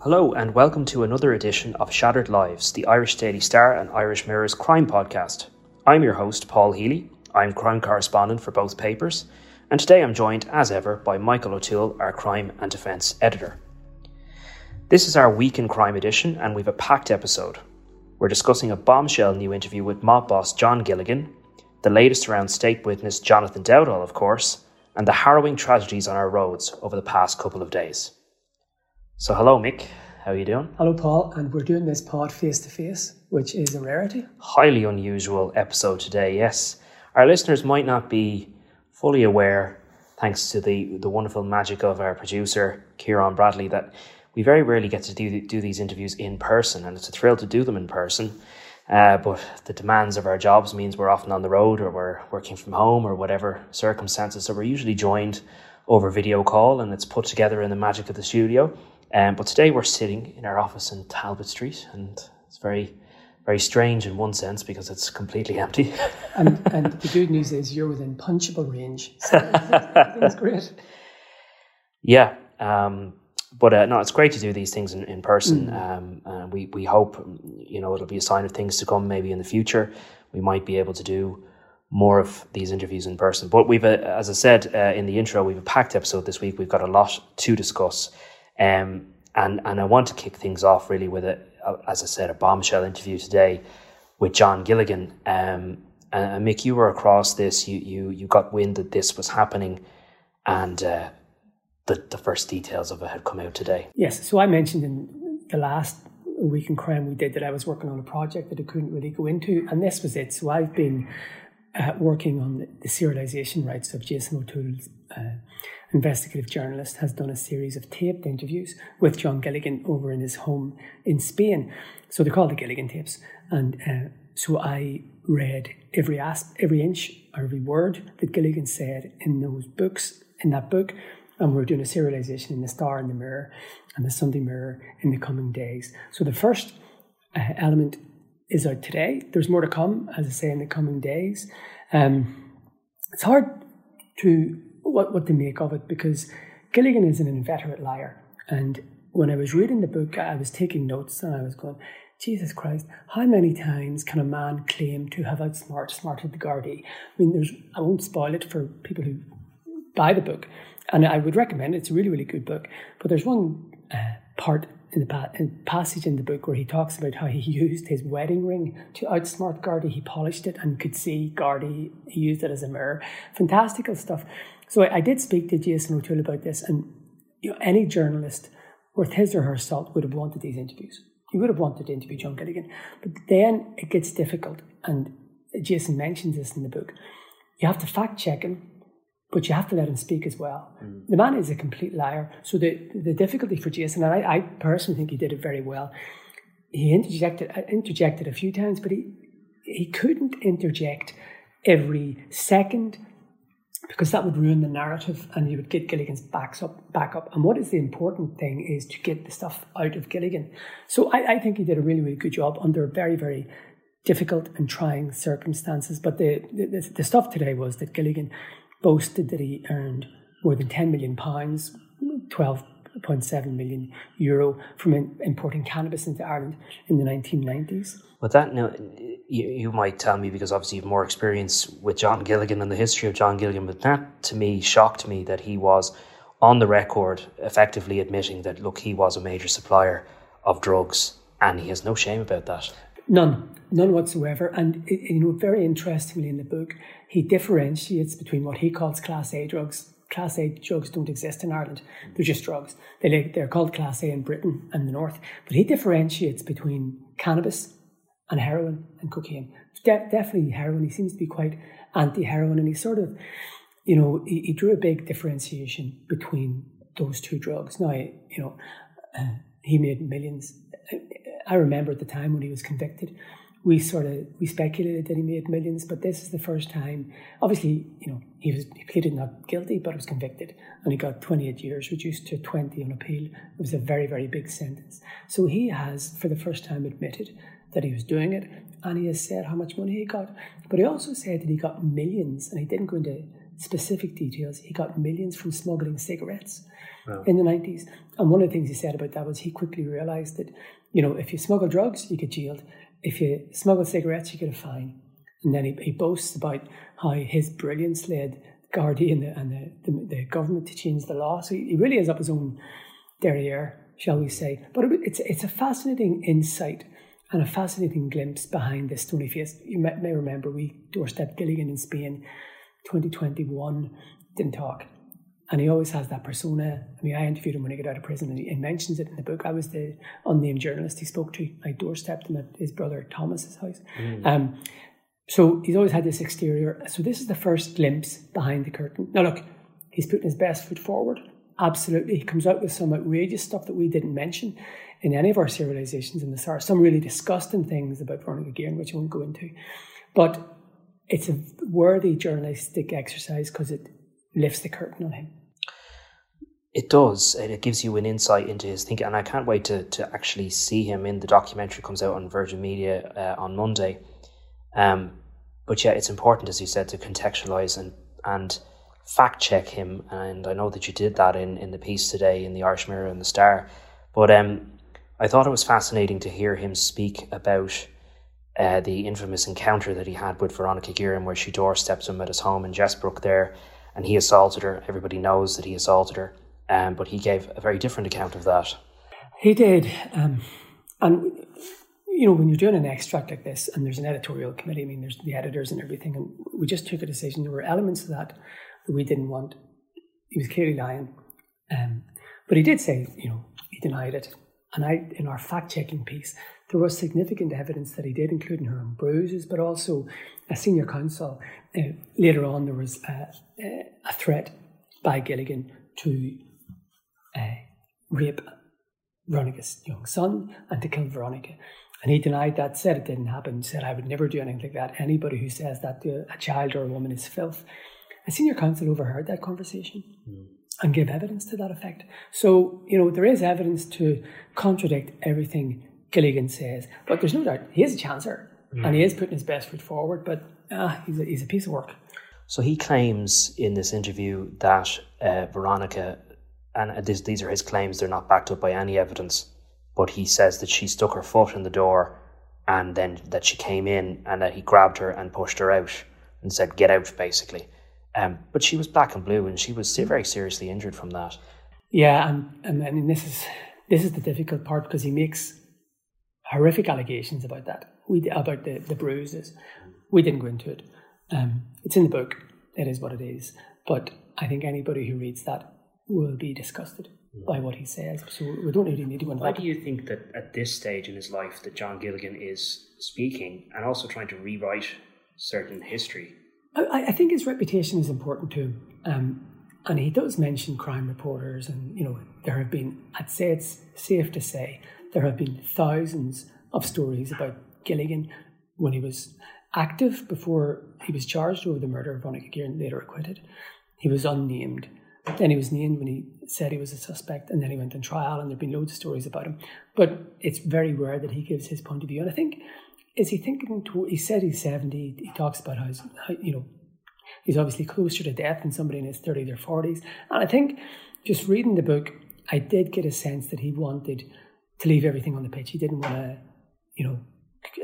Hello, and welcome to another edition of Shattered Lives, the Irish Daily Star and Irish Mirror's crime podcast. I'm your host, Paul Healy. I'm crime correspondent for both papers, and today I'm joined, as ever, by Michael O'Toole, our crime and defence editor. This is our Week in Crime edition, and we've a packed episode. We're discussing a bombshell new interview with mob boss John Gilligan, the latest around state witness Jonathan Dowdall, of course, and the harrowing tragedies on our roads over the past couple of days. So, hello, Mick. How are you doing? Hello, Paul. And we're doing this pod face to face, which is a rarity. Highly unusual episode today, yes. Our listeners might not be fully aware, thanks to the, the wonderful magic of our producer, Ciaran Bradley, that we very rarely get to do, do these interviews in person, and it's a thrill to do them in person. Uh, but the demands of our jobs means we're often on the road or we're working from home or whatever circumstances. So we're usually joined over video call and it's put together in the magic of the studio. Um, but today we're sitting in our office in Talbot Street and it's very, very strange in one sense because it's completely empty. and, and the good news is you're within punchable range. So that's great. Yeah. Um, but uh, no, it's great to do these things in, in person. Mm. Um, we we hope you know it'll be a sign of things to come. Maybe in the future, we might be able to do more of these interviews in person. But we've, uh, as I said uh, in the intro, we've a packed episode this week. We've got a lot to discuss, um, and and I want to kick things off really with a, as I said, a bombshell interview today with John Gilligan. Um, and, Mick, you were across this. You you you got wind that this was happening, and uh, the, the first details of it had come out today. Yes. So I mentioned in the last week in crime we did that I was working on a project that I couldn't really go into, and this was it. So I've been uh, working on the, serialization rights of Jason O'Toole's uh, investigative journalist has done a series of taped interviews with John Gilligan over in his home in Spain. So they're called the Gilligan tapes, and uh, so I read every asp- every inch or every word that Gilligan said in those books in that book and we're doing a serialization in the Star and the Mirror and the Sunday Mirror in the coming days. So the first uh, element is out today. There's more to come, as I say, in the coming days. Um, it's hard to what what to make of it because Gilligan is an inveterate liar, and when I was reading the book, I was taking notes and I was going. Jesus Christ, how many times can a man claim to have outsmarted smarted the Gardaí? I mean, there's I won't spoil it for people who buy the book, and I would recommend it. It's a really, really good book. But there's one uh, part in the pa- in passage in the book where he talks about how he used his wedding ring to outsmart Gardaí. He polished it and could see Gardaí. He used it as a mirror. Fantastical stuff. So I, I did speak to Jason O'Toole about this, and you know, any journalist worth his or her salt would have wanted these interviews. He would have wanted to interview John Gilligan. But then it gets difficult, and Jason mentions this in the book. You have to fact check him but you have to let him speak as well. Mm. The man is a complete liar. So the, the difficulty for Jason, and I, I personally think he did it very well, he interjected, uh, interjected a few times, but he, he couldn't interject every second because that would ruin the narrative and you would get Gilligan's backs up, back up. And what is the important thing is to get the stuff out of Gilligan. So I, I think he did a really, really good job under very, very difficult and trying circumstances. But the, the, the stuff today was that Gilligan boasted that he earned more than 10 million pounds, 12.7 million euro from in, importing cannabis into Ireland in the 1990s. But that now, you, you might tell me because obviously you have more experience with John Gilligan and the history of John Gilligan, but that to me shocked me that he was on the record effectively admitting that look, he was a major supplier of drugs and he has no shame about that. None, none whatsoever. And you know, very interestingly in the book, he differentiates between what he calls Class A drugs. Class A drugs don't exist in Ireland; they're just drugs. They they're called Class A in Britain and the North. But he differentiates between cannabis and heroin and cocaine. De- definitely heroin. He seems to be quite anti-heroin, and he sort of, you know, he, he drew a big differentiation between those two drugs. Now, you know, uh, he made millions I remember at the time when he was convicted, we sort of we speculated that he made millions, but this is the first time. Obviously, you know, he was he pleaded not guilty, but was convicted, and he got 28 years, reduced to 20 on appeal. It was a very very big sentence. So he has, for the first time, admitted that he was doing it, and he has said how much money he got. But he also said that he got millions, and he didn't go into specific details. He got millions from smuggling cigarettes wow. in the 90s. And one of the things he said about that was he quickly realized that, you know, if you smuggle drugs, you get jailed. If you smuggle cigarettes, you get a fine. And then he, he boasts about how his brilliance led Gardaí and, the, and the, the, the, government to change the law. So he really is up his own derriere, shall we say. But it, it's, it's a fascinating insight and a fascinating glimpse behind this stony face. You may, may remember we doorstepped Gilligan in Spain 2021, didn't talk. And he always has that persona. I mean, I interviewed him when he got out of prison and he, mentions it in the book. I was the unnamed journalist he spoke to. I doorstepped him at his brother Thomas's house. Mm. Um, so he's always had this exterior. So this is the first glimpse behind the curtain. Now, look, he's putting his best foot forward. Absolutely. He comes out with some outrageous stuff that we didn't mention in any of our serializations in the Star. Some really disgusting things about Veronica Guerin, which I won't go into. But it's a worthy journalistic exercise because it lifts the curtain on him. It does, and it gives you an insight into his thinking. And I can't wait to, to actually see him in the documentary comes out on Virgin Media uh, on Monday. Um, but yeah, it's important, as you said, to contextualize and and fact check him. And I know that you did that in, in the piece today in the Irish Mirror and the Star. But um, I thought it was fascinating to hear him speak about uh, the infamous encounter that he had with Veronica Guerin, where she doorstepped him at his home in Jessbrook there, and he assaulted her. Everybody knows that he assaulted her, um, but he gave a very different account of that. He did, um, and you know when you're doing an extract like this, and there's an editorial committee. I mean, there's the editors and everything, and we just took a decision. There were elements of that that we didn't want. He was clearly lying, um, but he did say, you know, he denied it. And I, in our fact checking piece, there was significant evidence that he did, including her own bruises, but also a senior counsel. Uh, later on, there was a, a, threat by Gilligan to uh, rape Veronica's young son and to kill Veronica. And he denied that, said it didn't happen, said, I would never do anything like that. Anybody who says that to a child or a woman is filth. A senior counsel overheard that conversation. Mm and give evidence to that effect. So, you know, there is evidence to contradict everything Gilligan says. But there's no doubt he is a chancer mm. and he is putting his best foot forward, but uh, he's, a, he's a piece of work. So he claims in this interview that uh, Veronica, and this, these are his claims, they're not backed up by any evidence, but he says that she stuck her foot in the door and then that she came in and that he grabbed her and pushed her out and said, Get out, basically. Um, but she was black and blue and she was very seriously injured from that. Yeah, and, and I mean, this is, this is the difficult part because he makes horrific allegations about that. We about the, the bruises. We didn't go into it. Um, it's in the book. It is what it is. But I think anybody who reads that will be disgusted mm. by what he says. So we don't really need to go into Why do you think that at this stage in his life that John Gilligan is speaking and also trying to rewrite certain history? I, I think his reputation is important to him. Um, and he does mention crime reporters, and you know there have been. I'd say it's safe to say there have been thousands of stories about Gilligan when he was active before he was charged over the murder of Veronica Guerin, later acquitted. He was unnamed. Then he was named when he said he was a suspect, and then he went on trial, and there have been loads of stories about him. But it's very rare that he gives his point of view. And I think, is he thinking, to, he said he's 70, he talks about how, how, you know, he's obviously closer to death than somebody in his 30s or 40s. And I think just reading the book, I did get a sense that he wanted to leave everything on the pitch. He didn't want to, you know,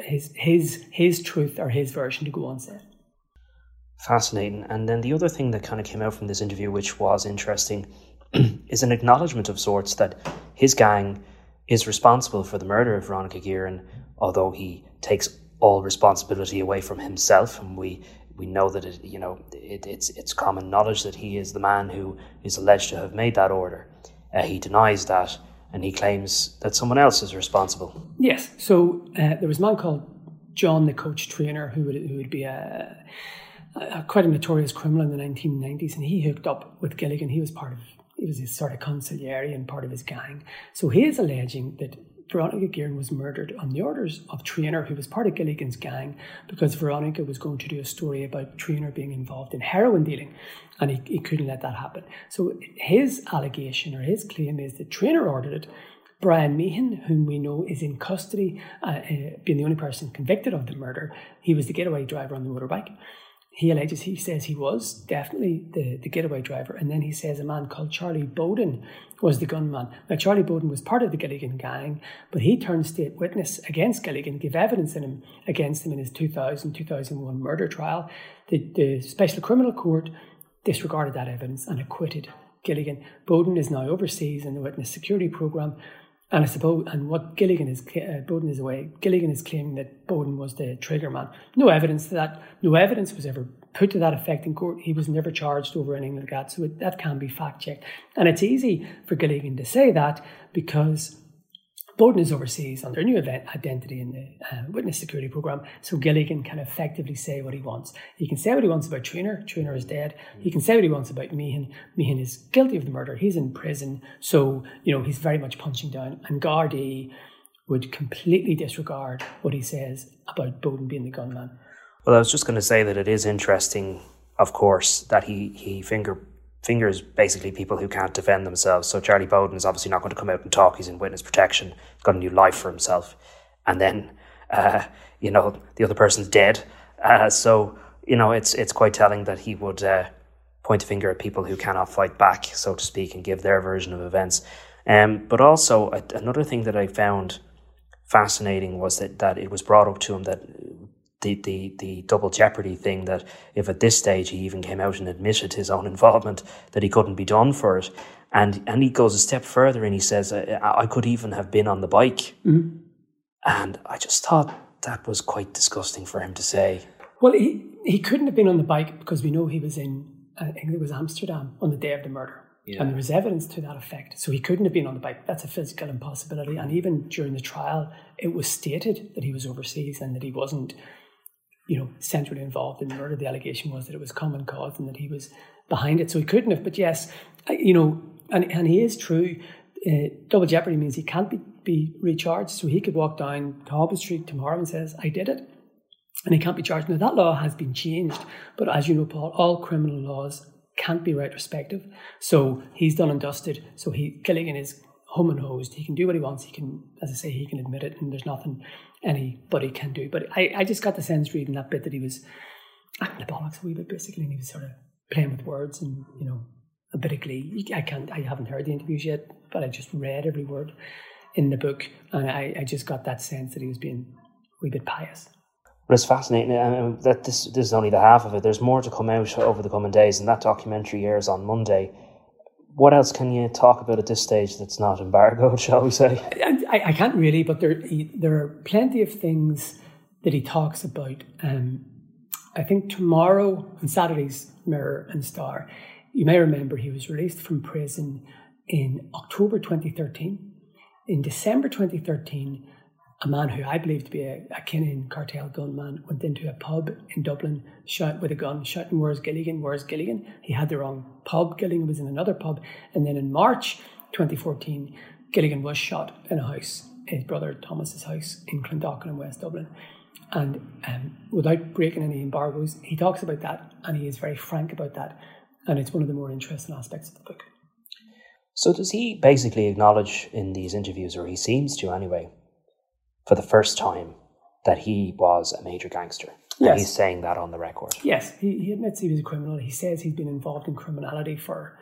his his his truth or his version to go on set. Fascinating. And then the other thing that kind of came out from this interview, which was interesting, is an acknowledgement of sorts that his gang is responsible for the murder of Veronica Guerin, although he takes all responsibility away from himself, and we we know that it, you know it, it's it's common knowledge that he is the man who is alleged to have made that order. Uh, he denies that and he claims that someone else is responsible. Yes. So uh, there was a man called John, the coach Traynor, who would who would be a, a, quite a notorious criminal in the 1990s, and he hooked up with Gilligan. He was part of he was his sort of consigliere and part of his gang. So he is alleging that Veronica Guerin was murdered on the orders of Traynor, who was part of Gilligan's gang, because Veronica was going to do a story about Traynor being involved in heroin dealing, and he, he couldn't let that happen. So his allegation or his claim is that Traynor ordered it, Brian Meehan, whom we know is in custody, uh, uh, being the only person convicted of the murder, he was the getaway driver on the motorbike. He alleges, he says he was definitely the, the getaway driver. And then he says a man called Charlie Bowden was the gunman. Now, Charlie Bowden was part of the Gilligan gang, but he turned state witness against Gilligan, gave evidence in him against him in his 2000 2001 murder trial. The, the Special Criminal Court disregarded that evidence and acquitted Gilligan. Bowden is now overseas in the witness security program. And I suppose, and what Gilligan is, uh, Bowden is away. Gilligan is claiming that Bowden was the trigger man. No evidence to that. No evidence was ever put to that effect in court. He was never charged over anything like that. So it, that can be fact checked. And it's easy for Gilligan to say that because Bowden is overseas under a new event, identity in the uh, witness security program, so Gilligan can effectively say what he wants. He can say what he wants about Traynor. Traynor is dead. He can say what he wants about Meehan. Meehan is guilty of the murder. He's in prison, so you know he's very much punching down. And Gardaí would completely disregard what he says about Bowden being the gunman. Well, I was just going to say that it is interesting, of course, that he he finger fingers basically people who can't defend themselves. So Charlie Bowden is obviously not going to come out and talk. He's in witness protection. He's got a new life for himself, and then uh, you know the other person's dead. Uh, so you know it's it's quite telling that he would uh, point a finger at people who cannot fight back, so to speak, and give their version of events. Um, but also another thing that I found fascinating was that that it was brought up to him that the, the, the double jeopardy thing that if at this stage he even came out and admitted his own involvement that he couldn't be done for it and and he goes a step further and he says I, I could even have been on the bike mm-hmm. and I just thought that was quite disgusting for him to say well he he couldn't have been on the bike because we know he was in I think it was Amsterdam on the day of the murder yeah. And there was evidence to that effect. So he couldn't have been on the bike. That's a physical impossibility. And even during the trial, it was stated that he was overseas and that he wasn't you know, centrally involved in the murder. The allegation was that it was common cause and that he was behind it. So he couldn't have. But yes, you know, and, and he is true. Uh, double jeopardy means he can't be, be recharged. So he could walk down to Street tomorrow and says, I did it. And he can't be charged. Now, that law has been changed. But as you know, Paul, all criminal laws can't be retrospective. So he's done and dusted. So he Gilligan is home and hosed. He can do what he wants. He can, as I say, he can admit it, and there's nothing anybody can do. But I, I just got the sense reading that bit that he was acting the bollocks a wee bit, basically, and he was sort of playing with words and, you know, a bit of glee. I can't, I haven't heard the interviews yet, but I just read every word in the book, and I, I just got that sense that he was being a wee bit pious. But it's fascinating and that this this is only the half of it. There's more to come out over the coming days, and that documentary airs on Monday what else can you talk about at this stage that's not embargoed, shall we say? I, I can't really, but there there are plenty of things that he talks about. Um, I think tomorrow on Saturday's Mirror and Star, you may remember he was released from prison in October 2013. In December 2013, a man who I believe to be a, a Kinahan cartel gunman went into a pub in Dublin shot with a gun, shouting, Where's Gilligan? Where's Gilligan? He had the wrong pub. Gilligan was in another pub. And then in March 2014, Gilligan was shot in a house, his brother Thomas's house in Clondalkin in West Dublin. And um, without breaking any embargoes, he talks about that and he is very frank about that. And it's one of the more interesting aspects of the book. So, does he basically acknowledge in these interviews, or he seems to anyway, for the first time that he was a major gangster. Yes. And he's saying that on the record. Yes, he, he admits he was a criminal. He says he's been involved in criminality for,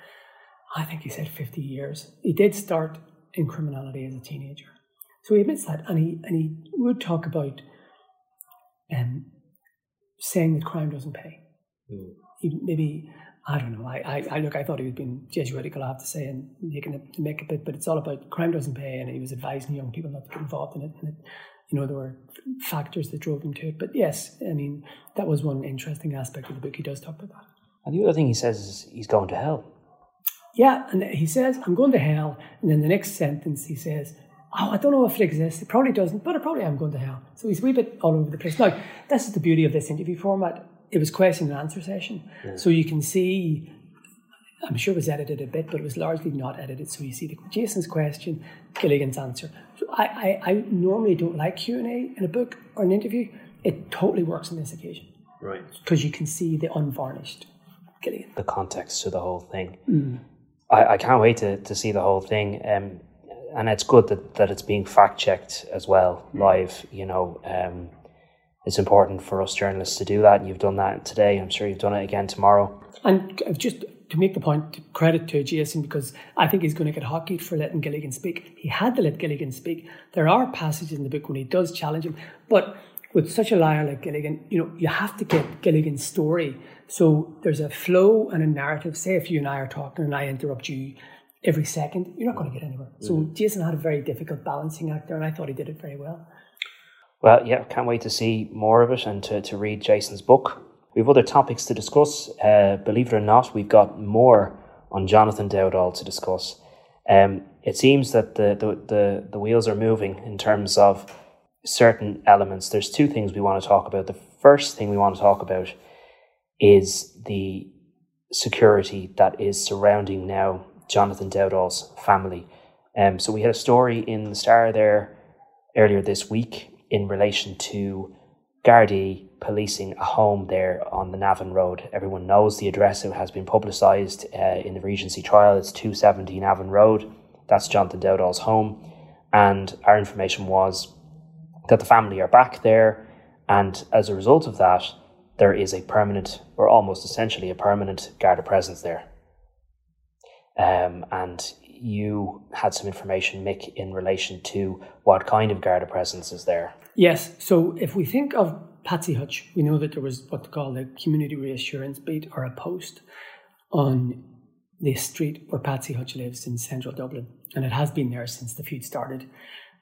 I think he said 50 years. He did start in criminality as a teenager. So he admits that. And he, and he would talk about um, saying that crime doesn't pay. Mm. He maybe I don't know. I, I, I, look. I thought he was being Jesuitical. I have to say, and making it make a bit. But it's all about crime doesn't pay, and he was advising young people not to get involved in it. And it, you know, there were factors that drove him to it. But yes, I mean, that was one interesting aspect of the book. He does talk about that. And the other thing he says is he's going to hell. Yeah, and he says, "I'm going to hell," and then the next sentence he says, "Oh, I don't know if it exists. It probably doesn't, but I probably am going to hell." So he's a wee bit all over the place. Now, this is the beauty of this interview format it was question and answer session. Yeah. So you can see, I'm sure it was edited a bit, but it was largely not edited. So you see the Jason's question, Gilligan's answer. So I, I, I normally don't like Q and A in a book or an interview. It totally works on this occasion, right? Because you can see the unvarnished Gilligan, the context to the whole thing. Mm. I, I can't wait to, to see the whole thing. Um, and it's good that, that it's being fact checked as well live. You know, um, it's important for us journalists to do that. And you've done that today. I'm sure you've done it again tomorrow. And just to make the point, credit to Jason because I think he's going to get hockeyed for letting Gilligan speak. He had to let Gilligan speak. There are passages in the book when he does challenge him, but with such a liar like Gilligan, you know, you have to get Gilligan's story. So there's a flow and a narrative. Say if you and I are talking and I interrupt you every second, you're not going to get anywhere. So mm-hmm. Jason had a very difficult balancing act there, and I thought he did it very well. Well, yeah, can't wait to see more of it and to, to read Jason's book. We have other topics to discuss. Uh, believe it or not, we've got more on Jonathan Dowdall to discuss. Um, it seems that the, the, the, the wheels are moving in terms of certain elements. There's two things we want to talk about. The first thing we want to talk about is the security that is surrounding now Jonathan Dowdall's family. Um, so we had a story in the Star there earlier this week in relation to Gardaí policing a home there on the Navan Road. Everyone knows the address. It has been publicised uh, in the Regency trial. It's 270 Navan Road. That's Jonathan Dowdall's home. And our information was that the family are back there. And as a result of that, there is a permanent, or almost essentially a permanent Garda presence there. Um, and you had some information, Mick, in relation to what kind of Garda presence is there. Yes. So if we think of Patsy Hutch, we know that there was what they call a community reassurance beat or a post on the street where Patsy Hutch lives in central Dublin. And it has been there since the feud started,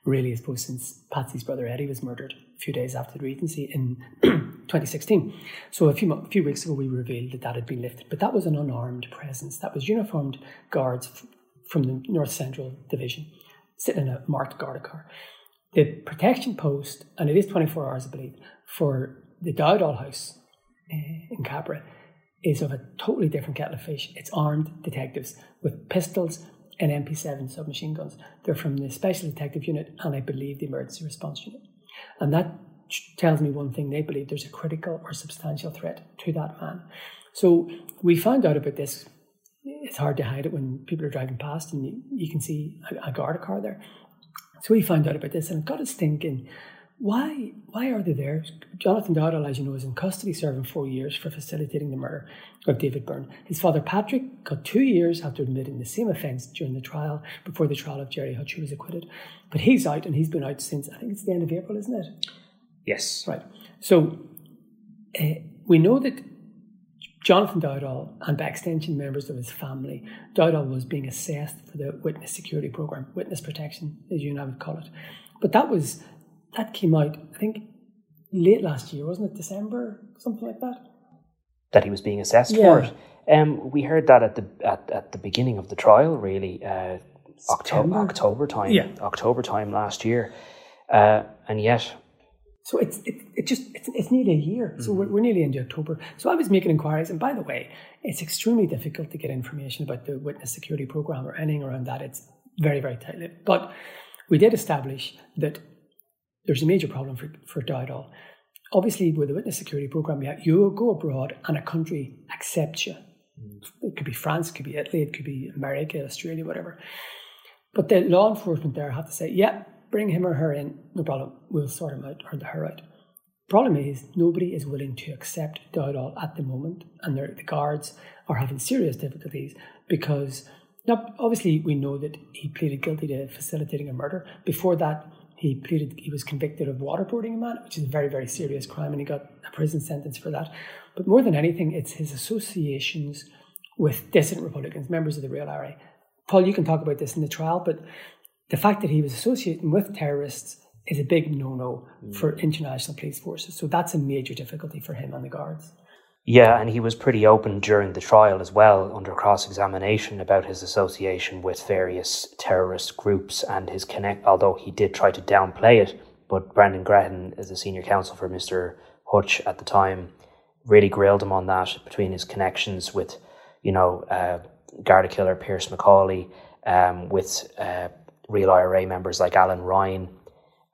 really, I suppose, since Patsy's brother Eddie was murdered a few days after the Regency in 2016. So a few, a few weeks ago, we revealed that that had been lifted. But that was an unarmed presence. That was uniformed guards from the North Central Division sitting in a marked guard car. The protection post, and it is 24 hours, I believe, for the Dowdall House uh, in Cabra is of a totally different kettle of fish. It's armed detectives with pistols and MP7 submachine guns. They're from the Special Detective Unit and I believe the Emergency Response Unit. And that tells me one thing they believe there's a critical or substantial threat to that man. So we found out about this. It's hard to hide it when people are driving past and you, you can see a, a Garda car there. So we found out about this and it got us thinking why why are they there? Jonathan Dowdall, as you know, is in custody serving four years for facilitating the murder of David Byrne. His father Patrick got two years after admitting the same offence during the trial before the trial of Gerry Hutch, who was acquitted. But he's out and he's been out since I think it's the end of April, isn't it? Yes. Right. So uh, we know that Jonathan Dowdall and by extension members of his family, Dowdall was being assessed for the witness security program, witness protection, as you and I would call it. But that was that came out, I think, late last year, wasn't it? December, something like that. That he was being assessed yeah. for it. Um, we heard that at the at, at the beginning of the trial, really, uh, October October time, yeah. October time last year, uh, and yet. So it's it, it just it's, it's nearly a year. So mm-hmm. we're, we're nearly into October. So I was making inquiries, and by the way, it's extremely difficult to get information about the witness security program or anything around that. It's very very tightly. But we did establish that there's a major problem for, for Dowdall. Obviously, with the witness security program, yeah, you go abroad and a country accepts you. Mm. It could be France, it could be Italy, it could be America, Australia, whatever. But the law enforcement there have to say, yeah, bring him or her in, no problem, we'll sort him out or her out. Problem is, nobody is willing to accept Dowdall at the moment, and the guards are having serious difficulties because, now, obviously, we know that he pleaded guilty to facilitating a murder. Before that, he pleaded, he was convicted of waterboarding a man, which is a very, very serious crime, and he got a prison sentence for that. But more than anything, it's his associations with dissident Republicans, members of the Real IRA. Paul, you can talk about this in the trial, but the fact that he was associating with terrorists is a big no no mm. for international police forces. So that's a major difficulty for him and the guards. Yeah, and he was pretty open during the trial as well, under cross examination, about his association with various terrorist groups and his connect. Although he did try to downplay it, but Brendan Grehan, as the senior counsel for Mr. Hutch at the time, really grilled him on that between his connections with, you know, uh, Garda killer Pearse McAuley, um, with uh, real IRA members like Alan Ryan,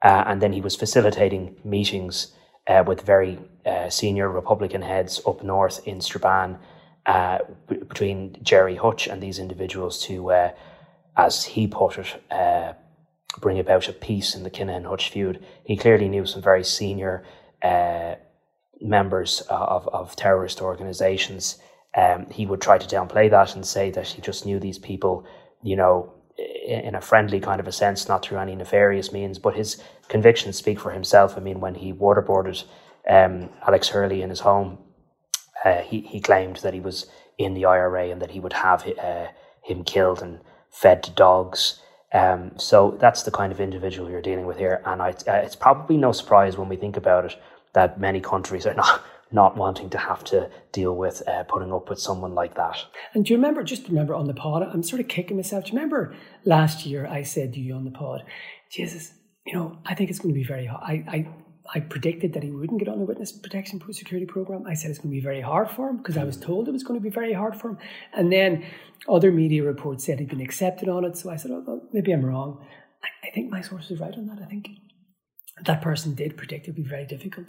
uh, and then he was facilitating meetings uh, with very uh, senior Republican heads up north in Strabane uh, b- between Gerry Hutch and these individuals to, uh, as he put it, uh, bring about a peace in the Kinahan Hutch feud. He clearly knew some very senior members of, of terrorist organizations. Um, he would try to downplay that and say that he just knew these people, you know, in a friendly kind of a sense, not through any nefarious means. But his convictions speak for himself. I mean, when he waterboarded um, Alex Hurley in his home, uh, he, he claimed that he was in the IRA and that he would have uh, him killed and fed to dogs. Um, so that's the kind of individual you're dealing with here, and I, uh, it's probably no surprise when we think about it that many countries are not not wanting to have to deal with uh, putting up with someone like that. And do you remember? Just remember on the pod, I'm sort of kicking myself. Do you remember last year I said to you on the pod, Jesus, you know, I think it's going to be very hard. I, I I predicted that he wouldn't get on the witness protection security program. I said it's going to be very hard for him because I was told it was going to be very hard for him. And then other media reports said he'd been accepted on it. So I said, oh, well, maybe I'm wrong. I, I think my source is right on that. I think that person did predict it'd be very difficult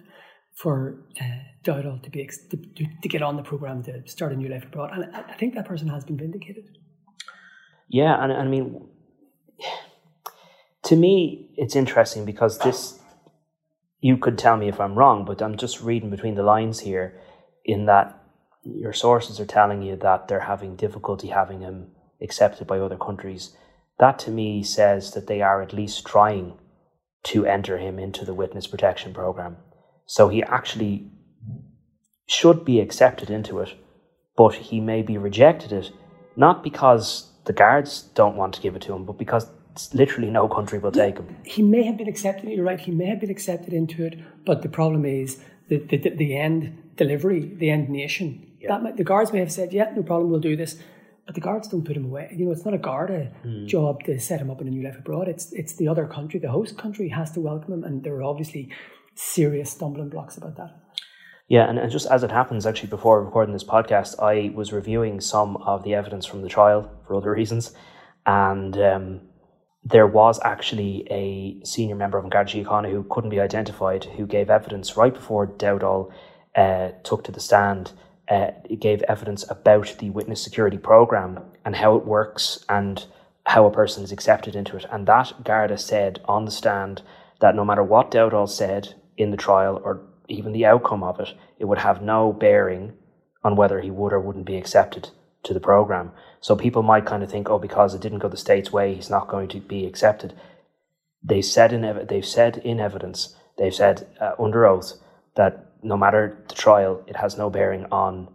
for uh, Dowdall to be to, to, get on the program to start a new life abroad, and I, I think that person has been vindicated. Yeah, and I mean, to me, it's interesting because this you could tell me if I'm wrong, but I'm just reading between the lines here in that your sources are telling you that they're having difficulty having him accepted by other countries. That to me says that they are at least trying to enter him into the witness protection program. So he actually should be accepted into it, but he may be rejected it, not because the guards don't want to give it to him, but because literally no country will take him. He may have been accepted, you're right, he may have been accepted into it, but the problem is the, the, the end delivery, the end nation. Yeah. That might, the guards may have said, yeah, no problem, we'll do this. But the guards don't put him away. You know, it's not a Garda mm. job to set him up in a new life abroad. It's it's the other country, the host country has to welcome him, and there are obviously serious stumbling blocks about that. Yeah, and, and just as it happens, actually, before recording this podcast, I was reviewing some of the evidence from the trial for other reasons, and um, there was actually a senior member of Garda Síochána who couldn't be identified, who gave evidence right before Dowdall uh, took to the stand. Uh, gave evidence about the witness security program and how it works and how a person is accepted into it. And that Garda said on the stand that no matter what Dowdall said in the trial or even the outcome of it, it would have no bearing on whether he would or wouldn't be accepted to the program. So people might kind of think, oh, because it didn't go the state's way, he's not going to be accepted. They said in ev- they've said in evidence, they've said uh, under oath that no matter the trial, it has no bearing on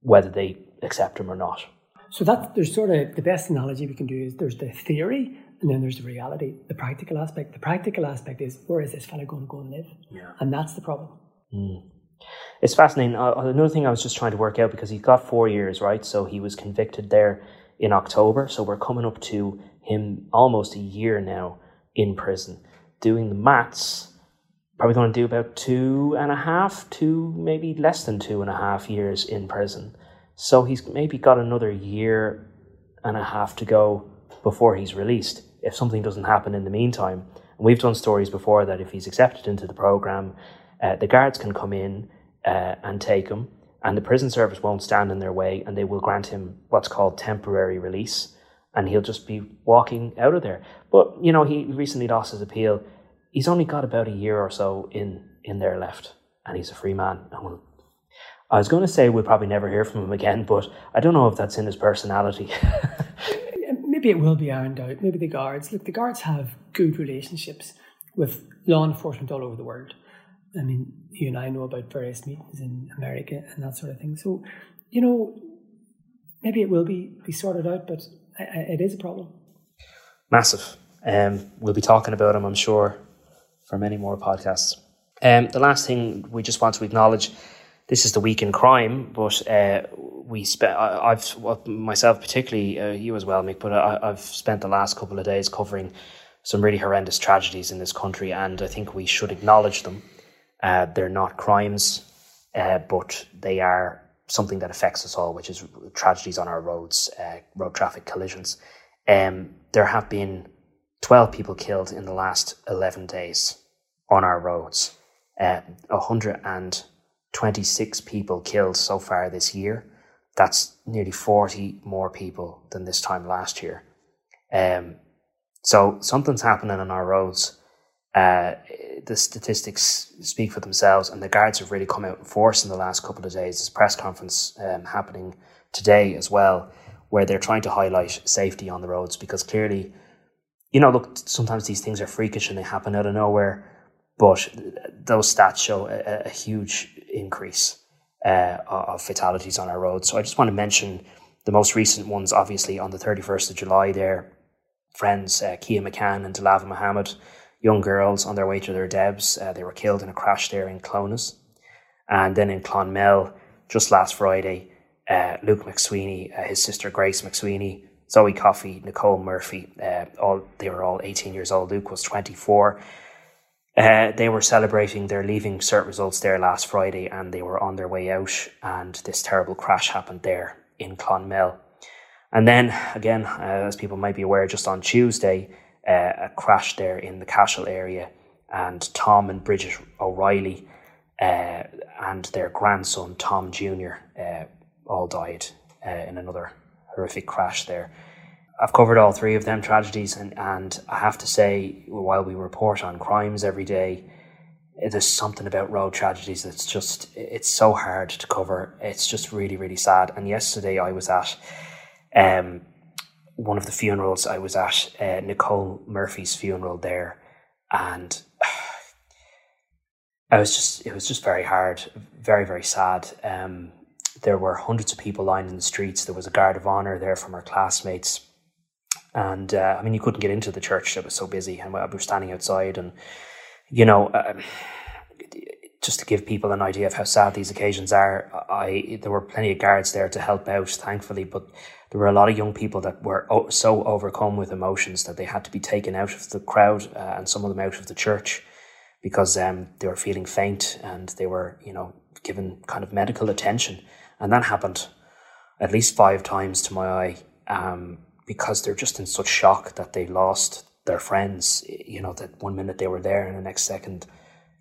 whether they accept him or not. So that there's sort of the best analogy we can do is there's the theory and then there's the reality, the practical aspect. The practical aspect is where is this fellow going to go and live? Yeah. And that's the problem. Mm it's fascinating. Uh, another thing I was just trying to work out because he got four years, right? So he was convicted there in October. So we're coming up to him almost a year now in prison. Doing the maths, probably going to do about two and a half, two, maybe less than two and a half years in prison. So he's maybe got another year and a half to go before he's released if something doesn't happen in the meantime. And we've done stories before that if he's accepted into the program, uh, the guards can come in uh, and take him, and the prison service won't stand in their way, and they will grant him what's called temporary release, and he'll just be walking out of there. But you know, he recently lost his appeal. He's only got about a year or so in in there left, and he's a free man. I was going to say we'll probably never hear from him again, but I don't know if that's in his personality. Maybe it will be ironed out. Maybe the guards. Look, the guards have good relationships with law enforcement all over the world. I mean, you and I know about various meetings in America and that sort of thing. So, you know, maybe it will be, be sorted out, but it is a problem. Massive. Um, we'll be talking about them, I'm sure, for many more podcasts. Um, the last thing we just want to acknowledge this is the week in crime, but uh, we spent. I've well, myself particularly, uh, you as well, Mick. But I, I've spent the last couple of days covering some really horrendous tragedies in this country, and I think we should acknowledge them uh, they're not crimes, uh, but they are something that affects us all, which is tragedies on our roads, uh, road traffic collisions. Um, there have been 12 people killed in the last 11 days on our roads, uh, 126 people killed so far this year. That's nearly 40 more people than this time last year. Um, So something's happening on our roads. Uh, the statistics speak for themselves, and the guards have really come out in force in the last couple of days. A press conference um, happening today as well, where they're trying to highlight safety on the roads because clearly, you know, look, sometimes these things are freakish and they happen out of nowhere, but those stats show a, a huge increase uh, of fatalities on our roads. So I just want to mention the most recent ones, obviously on the 31st of July, there, friends uh, Kia McCann and Dearbhla Mohammed, young girls on their way to their debs, uh, they were killed in a crash there in Clones. And then in Clonmel, just last Friday, uh, Luke McSweeney, uh, his sister Grace McSweeney, Zoe Coffey, Nicole Murphy, uh, all they were all 18 years old. Luke was 24. Uh, they were celebrating their leaving cert results there last Friday and they were on their way out, and this terrible crash happened there in Clonmel. And then, again, uh, as people might be aware, just on Tuesday, uh, a crash there in the Cashel area, and Tom and Bridget O'Reilly uh, and their grandson, Tom Jr., uh, all died uh, in another horrific crash there. I've covered all three of them tragedies, and, and I have to say, while we report on crimes every day, there's something about road tragedies that's just, it's so hard to cover. It's just really, really sad. And yesterday I was at um, one of the funerals, I was at uh, Nicole Murphy's funeral there, and I was just, it was just very hard, very, very sad. Um, there were hundreds of people lying in the streets. There was a guard of honor there from our classmates. And uh, I mean, you couldn't get into the church; it was so busy. And we were standing outside, and you know, um, just to give people an idea of how sad these occasions are, I there were plenty of guards there to help out, thankfully. But there were a lot of young people that were so overcome with emotions that they had to be taken out of the crowd, uh, and some of them out of the church because um, they were feeling faint and they were, you know, given kind of medical attention. And that happened at least five times to my eye um, because they're just in such shock that they lost their friends. You know, that one minute they were there and the next second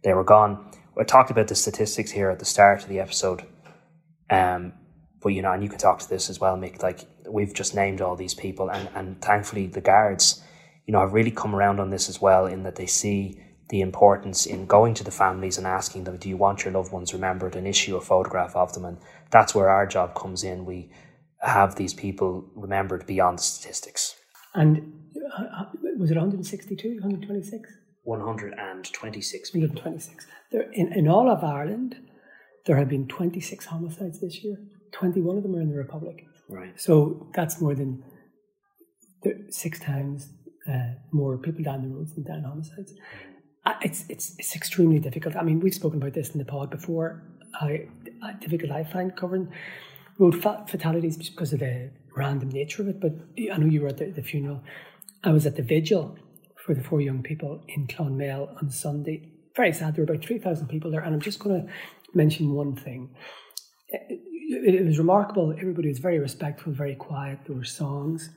they were gone. I talked about the statistics here at the start of the episode. Um, but, you know, and you can talk to this as well, Mick. Like, we've just named all these people, and, and thankfully the guards, you know, have really come around on this as well in that they see the importance in going to the families and asking them, do you want your loved ones remembered and issue a photograph of them? And that's where our job comes in. We have these people remembered beyond statistics. And uh, was it 162, 126? 126 people. 126. There, in, in all of Ireland, there have been 26 homicides this year. 21 of them are in the Republic. Right. So that's more than six times uh, more people down the roads than down homicides it's it's it's extremely difficult. I mean, we've spoken about this in the pod before. How difficult I find covering road fatalities because of the random nature of it. But I know you were at the, the funeral. I was at the vigil for the four young people in Clonmel on Sunday. Very sad. There were about three thousand people there, and I'm just going to mention one thing. It, it, it was remarkable. Everybody was very respectful, very quiet. There were songs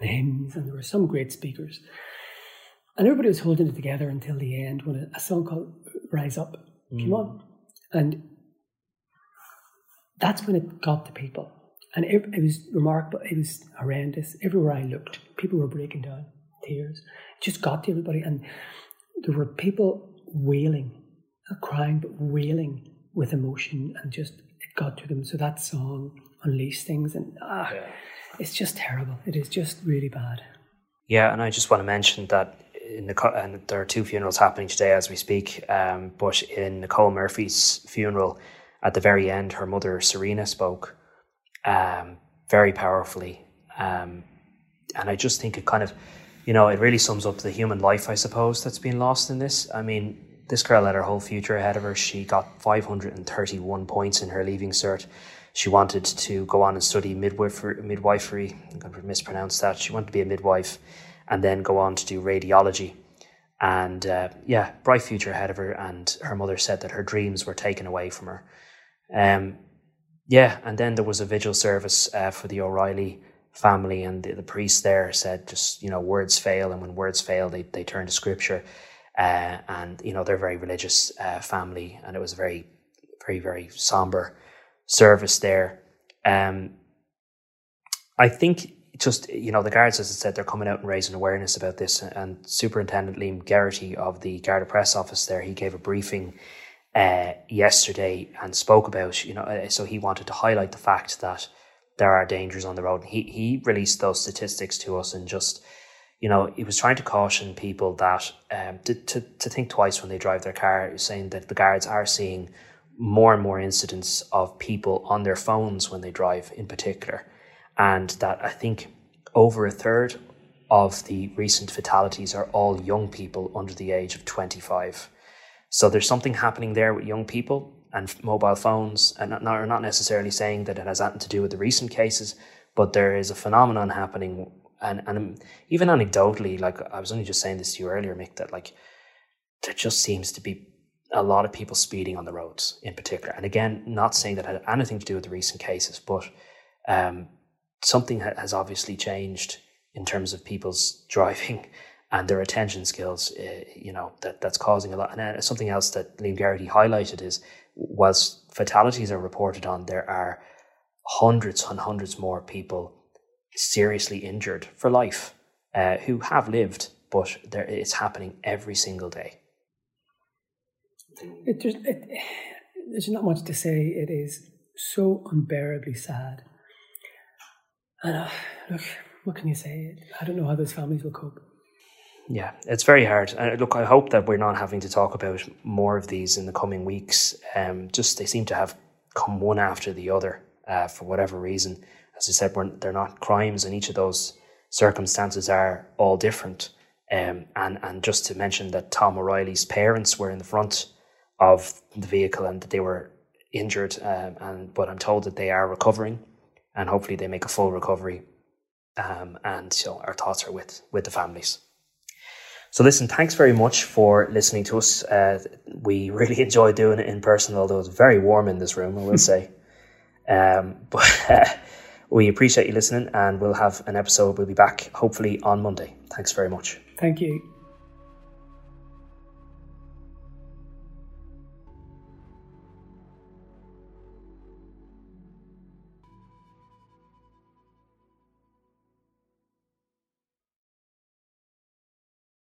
and hymns, and there were some great speakers. And everybody was holding it together until the end when a, a song called Rise Up mm. came on. And that's when it got to people. And it, it, was remarkable. It was horrendous. Everywhere I looked, people were breaking down, tears. It just got to everybody. And there were people wailing, not crying, but wailing with emotion. And just, it got to them. So that song unleashed things. And ah, yeah. it's just terrible. It is just really bad. Yeah. And I just want to mention that in the and there are two funerals happening today as we speak. Um, but in Nicole Murphy's funeral, at the very end, her mother Serena spoke um, very powerfully, um, and I just think it kind of, you know, it really sums up the human life, I suppose, that's been lost in this. I mean, this girl had her whole future ahead of her. She got 531 points in her leaving cert. She wanted to go on and study midwifery. midwifery. I'm going to mispronounce that. She wanted to be a midwife and then go on to do radiology. And uh, yeah, bright future ahead of her. And her mother said that her dreams were taken away from her. Um, yeah, and then there was a vigil service uh, for the O'Reilly family, and the, the, priest there said, just you know, words fail, and when words fail, they they turn to scripture. Uh, and you know, they're a very religious uh, family, and it was a very, very, very somber service there. Um, I think just you know the guards, as I said, they're coming out and raising awareness about this. And Superintendent Liam Geraghty of the Garda Press Office there, he gave a briefing uh, yesterday and spoke about you know. Uh, so he wanted to highlight the fact that there are dangers on the road. He he released those statistics to us and just you know he was trying to caution people that um, to, to to think twice when they drive their car, saying that the guards are seeing more and more incidents of people on their phones when they drive, in particular and that I think over a third of the recent fatalities are all young people under the age of 25. So there's something happening there with young people and mobile phones, and not, not necessarily saying that it has anything to do with the recent cases, but there is a phenomenon happening. And, and even anecdotally, like I was only just saying this to you earlier, Mick, that like there just seems to be a lot of people speeding on the roads in particular. And again, not saying that had anything to do with the recent cases, but um, something has obviously changed in terms of people's driving and their attention skills. Uh, you know that that's causing a lot. And uh, something else that Liam Geraghty highlighted is, whilst fatalities are reported on, there are hundreds and hundreds more people seriously injured for life uh, who have lived, but there, it's happening every single day. It, there's, it, there's not much to say. It is so unbearably sad and uh, look, what can you say? I don't know how those families will cope. Yeah, it's very hard. Uh, look, I hope that we're not having to talk about more of these in the coming weeks. Um, just they seem to have come one after the other uh, for whatever reason. As I said, they're not crimes, and each of those circumstances are all different. Um, and and just to mention that Tom O'Reilly's parents were in the front of the vehicle and that they were injured, um, and but I'm told that they are recovering and hopefully they make a full recovery. Um, and so our thoughts are with with the families. So listen, thanks very much for listening to us. Uh, we really enjoy doing it in person, although it's very warm in this room, I will say. Um, but uh, we appreciate you listening, and we'll have an episode. We'll be back hopefully on Monday. Thanks very much. Thank you.